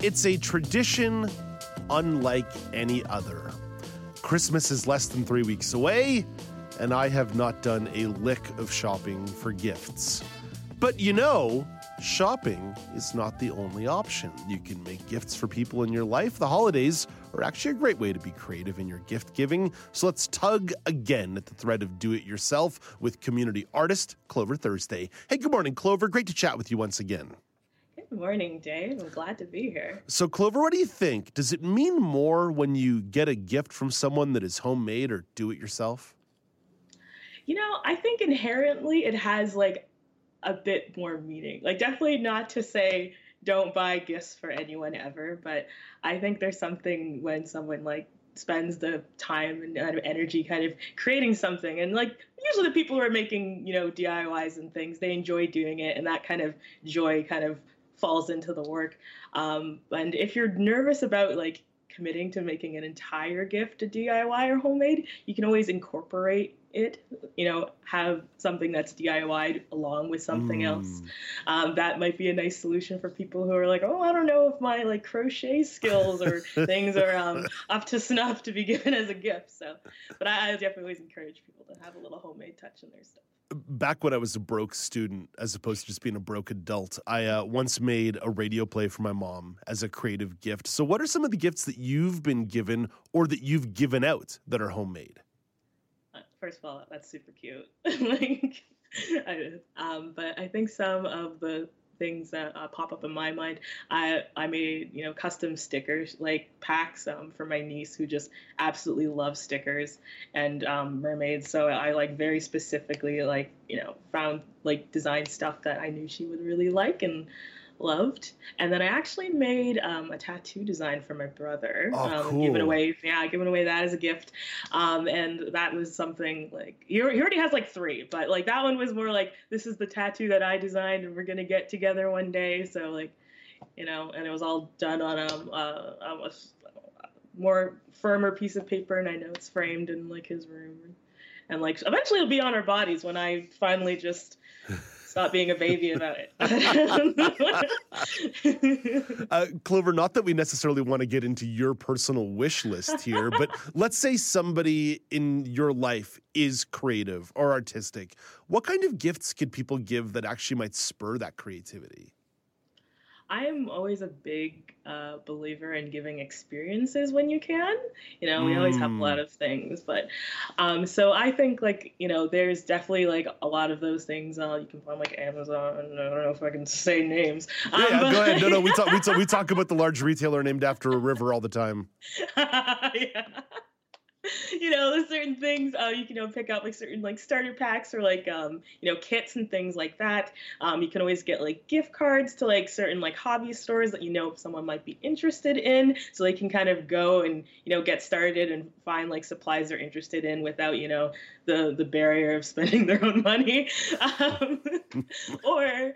It's a tradition unlike any other. Christmas is less than three weeks away, and I have not done a lick of shopping for gifts. But you know, shopping is not the only option. You can make gifts for people in your life. The holidays are actually a great way to be creative in your gift giving. So let's tug again at the thread of do it yourself with community artist Clover Thursday. Hey, good morning, Clover. Great to chat with you once again. Good morning, Dave. I'm glad to be here. So, Clover, what do you think? Does it mean more when you get a gift from someone that is homemade or do it yourself? You know, I think inherently it has like a bit more meaning. Like, definitely not to say don't buy gifts for anyone ever, but I think there's something when someone like spends the time and energy kind of creating something and like usually the people who are making you know diys and things they enjoy doing it and that kind of joy kind of falls into the work. Um, and if you're nervous about like committing to making an entire gift a diy or homemade you can always incorporate it, you know, have something that's DIY along with something mm. else. Um, that might be a nice solution for people who are like, oh, I don't know if my like crochet skills or things are um, up to snuff to be given as a gift. So, but I, I definitely always encourage people to have a little homemade touch in their stuff back when I was a broke student, as opposed to just being a broke adult, I uh, once made a radio play for my mom as a creative gift. So, what are some of the gifts that you've been given or that you've given out that are homemade? First of all, that's super cute. like, I, um, but I think some of the things that uh, pop up in my mind, I I made you know custom stickers like packs um, for my niece who just absolutely loves stickers and um, mermaids. So I like very specifically like you know found like design stuff that I knew she would really like and loved. And then I actually made um, a tattoo design for my brother. Oh, um, cool. Giving away, yeah, giving away that as a gift. Um, and that was something like he, already has like three, but like that one was more like this is the tattoo that I designed, and we're gonna get together one day. So like, you know, and it was all done on um, uh, a more firmer piece of paper, and I know it's framed in like his room. And like eventually it'll be on our bodies when I finally just stop being a baby about it. uh, Clover, not that we necessarily want to get into your personal wish list here, but let's say somebody in your life is creative or artistic. What kind of gifts could people give that actually might spur that creativity? I'm always a big uh, believer in giving experiences when you can. You know, we mm. always have a lot mm. of things, but um, so I think like you know, there's definitely like a lot of those things. Uh, you can find like Amazon. I don't know if I can say names. Um, yeah, go ahead. No, no, we talk, we talk, we talk about the large retailer named after a river all the time. yeah. you know, certain things uh, you can you know, pick up like certain like starter packs or like um, you know kits and things like that. Um, you can always get like gift cards to like certain like hobby stores that you know someone might be interested in, so they can kind of go and you know get started and find like supplies they're interested in without you know the the barrier of spending their own money. Um, or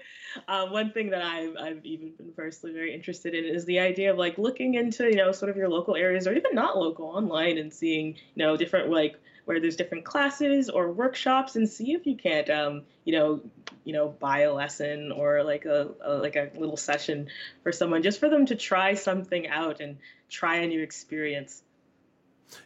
um, one thing that I've I've even been personally very interested in is the idea of like looking into you know sort of your local areas or even not local online and seeing you know different like where there's different classes or workshops and see if you can't um, you know you know buy a lesson or like a, a, like a little session for someone just for them to try something out and try a new experience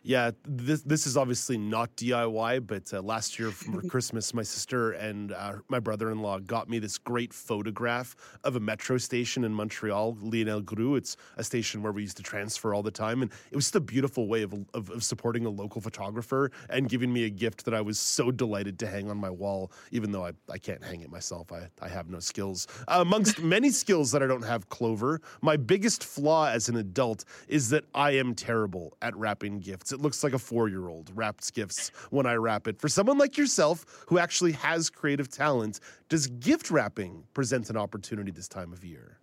yeah, this this is obviously not DIY, but uh, last year for Christmas, my sister and uh, my brother-in-law got me this great photograph of a metro station in Montreal, Lionel Groulx. It's a station where we used to transfer all the time, and it was just a beautiful way of, of, of supporting a local photographer and giving me a gift that I was so delighted to hang on my wall, even though I, I can't hang it myself. I, I have no skills. Uh, amongst many skills that I don't have, Clover, my biggest flaw as an adult is that I am terrible at wrapping gifts. It looks like a four year old wraps gifts when I wrap it. For someone like yourself who actually has creative talent, does gift wrapping present an opportunity this time of year?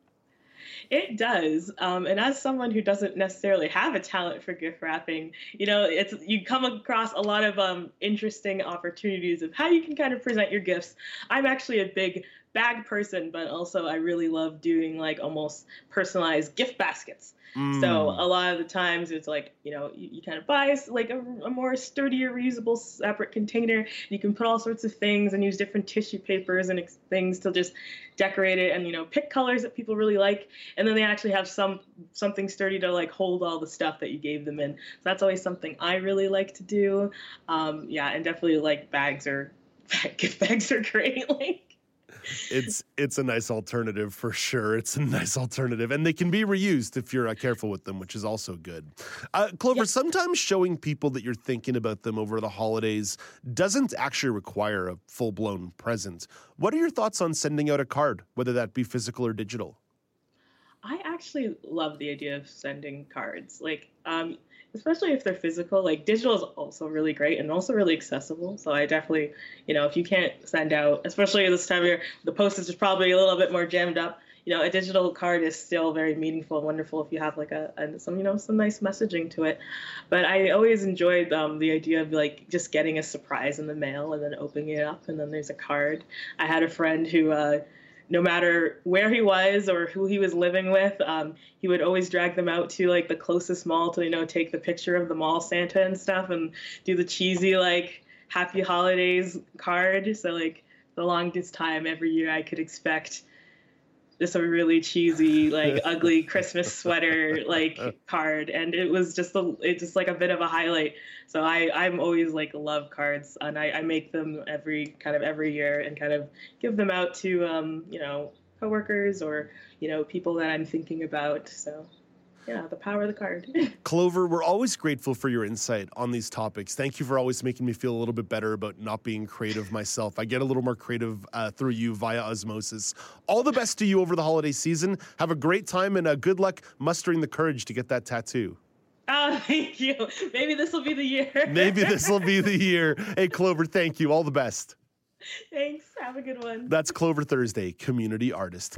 It does. Um, and as someone who doesn't necessarily have a talent for gift wrapping, you know, it's you come across a lot of um, interesting opportunities of how you can kind of present your gifts. I'm actually a big bag person, but also I really love doing like almost personalized gift baskets. Mm. So a lot of the times it's like, you know, you, you kind of buy like a, a, more sturdier, reusable separate container. You can put all sorts of things and use different tissue papers and ex- things to just decorate it and, you know, pick colors that people really like. And then they actually have some something sturdy to like hold all the stuff that you gave them in. So that's always something I really like to do. Um, yeah, and definitely like bags are gift bags are great. like it's it's a nice alternative for sure. It's a nice alternative, and they can be reused if you're uh, careful with them, which is also good. Uh, Clover, yep. sometimes showing people that you're thinking about them over the holidays doesn't actually require a full blown present. What are your thoughts on sending out a card, whether that be physical or digital? I actually love the idea of sending cards. Like, um, especially if they're physical. Like digital is also really great and also really accessible. So I definitely, you know, if you can't send out, especially this time of year, the postage is probably a little bit more jammed up. You know, a digital card is still very meaningful and wonderful if you have like a, a some you know some nice messaging to it. But I always enjoyed um, the idea of like just getting a surprise in the mail and then opening it up and then there's a card. I had a friend who. Uh, no matter where he was or who he was living with, um, he would always drag them out to like the closest mall to you know take the picture of the mall Santa and stuff and do the cheesy like happy holidays card. So like the longest time every year I could expect just a really cheesy, like ugly Christmas sweater like card, and it was just a it's just like a bit of a highlight. So I I'm always like love cards, and I, I make them every kind of every year and kind of give them out to um you know coworkers or you know people that I'm thinking about. So yeah, the power of the card. Clover, we're always grateful for your insight on these topics. Thank you for always making me feel a little bit better about not being creative myself. I get a little more creative uh, through you via osmosis. All the best to you over the holiday season. Have a great time and uh, good luck mustering the courage to get that tattoo. Oh, thank you. Maybe this will be the year. Maybe this will be the year. Hey, Clover, thank you. All the best. Thanks. Have a good one. That's Clover Thursday, community artist.